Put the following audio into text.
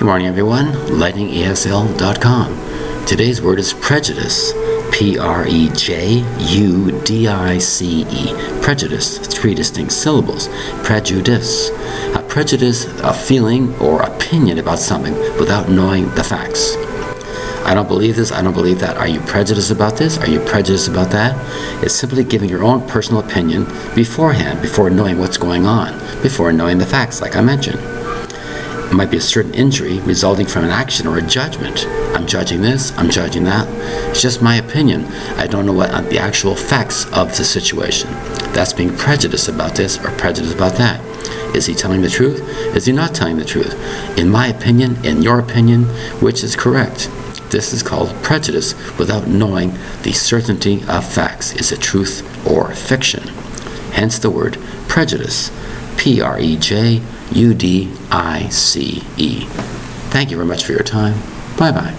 Good morning, everyone. LightningESL.com. Today's word is prejudice. P R E J U D I C E. Prejudice. Three distinct syllables. Prejudice. A prejudice, a feeling or opinion about something without knowing the facts. I don't believe this, I don't believe that. Are you prejudiced about this? Are you prejudiced about that? It's simply giving your own personal opinion beforehand, before knowing what's going on, before knowing the facts, like I mentioned. It might be a certain injury resulting from an action or a judgment. I'm judging this, I'm judging that. It's just my opinion. I don't know what the actual facts of the situation. That's being prejudiced about this or prejudiced about that. Is he telling the truth? Is he not telling the truth? In my opinion, in your opinion, which is correct? This is called prejudice without knowing the certainty of facts. Is it truth or fiction? Hence the word prejudice. P R E J U D I C E. Thank you very much for your time. Bye bye.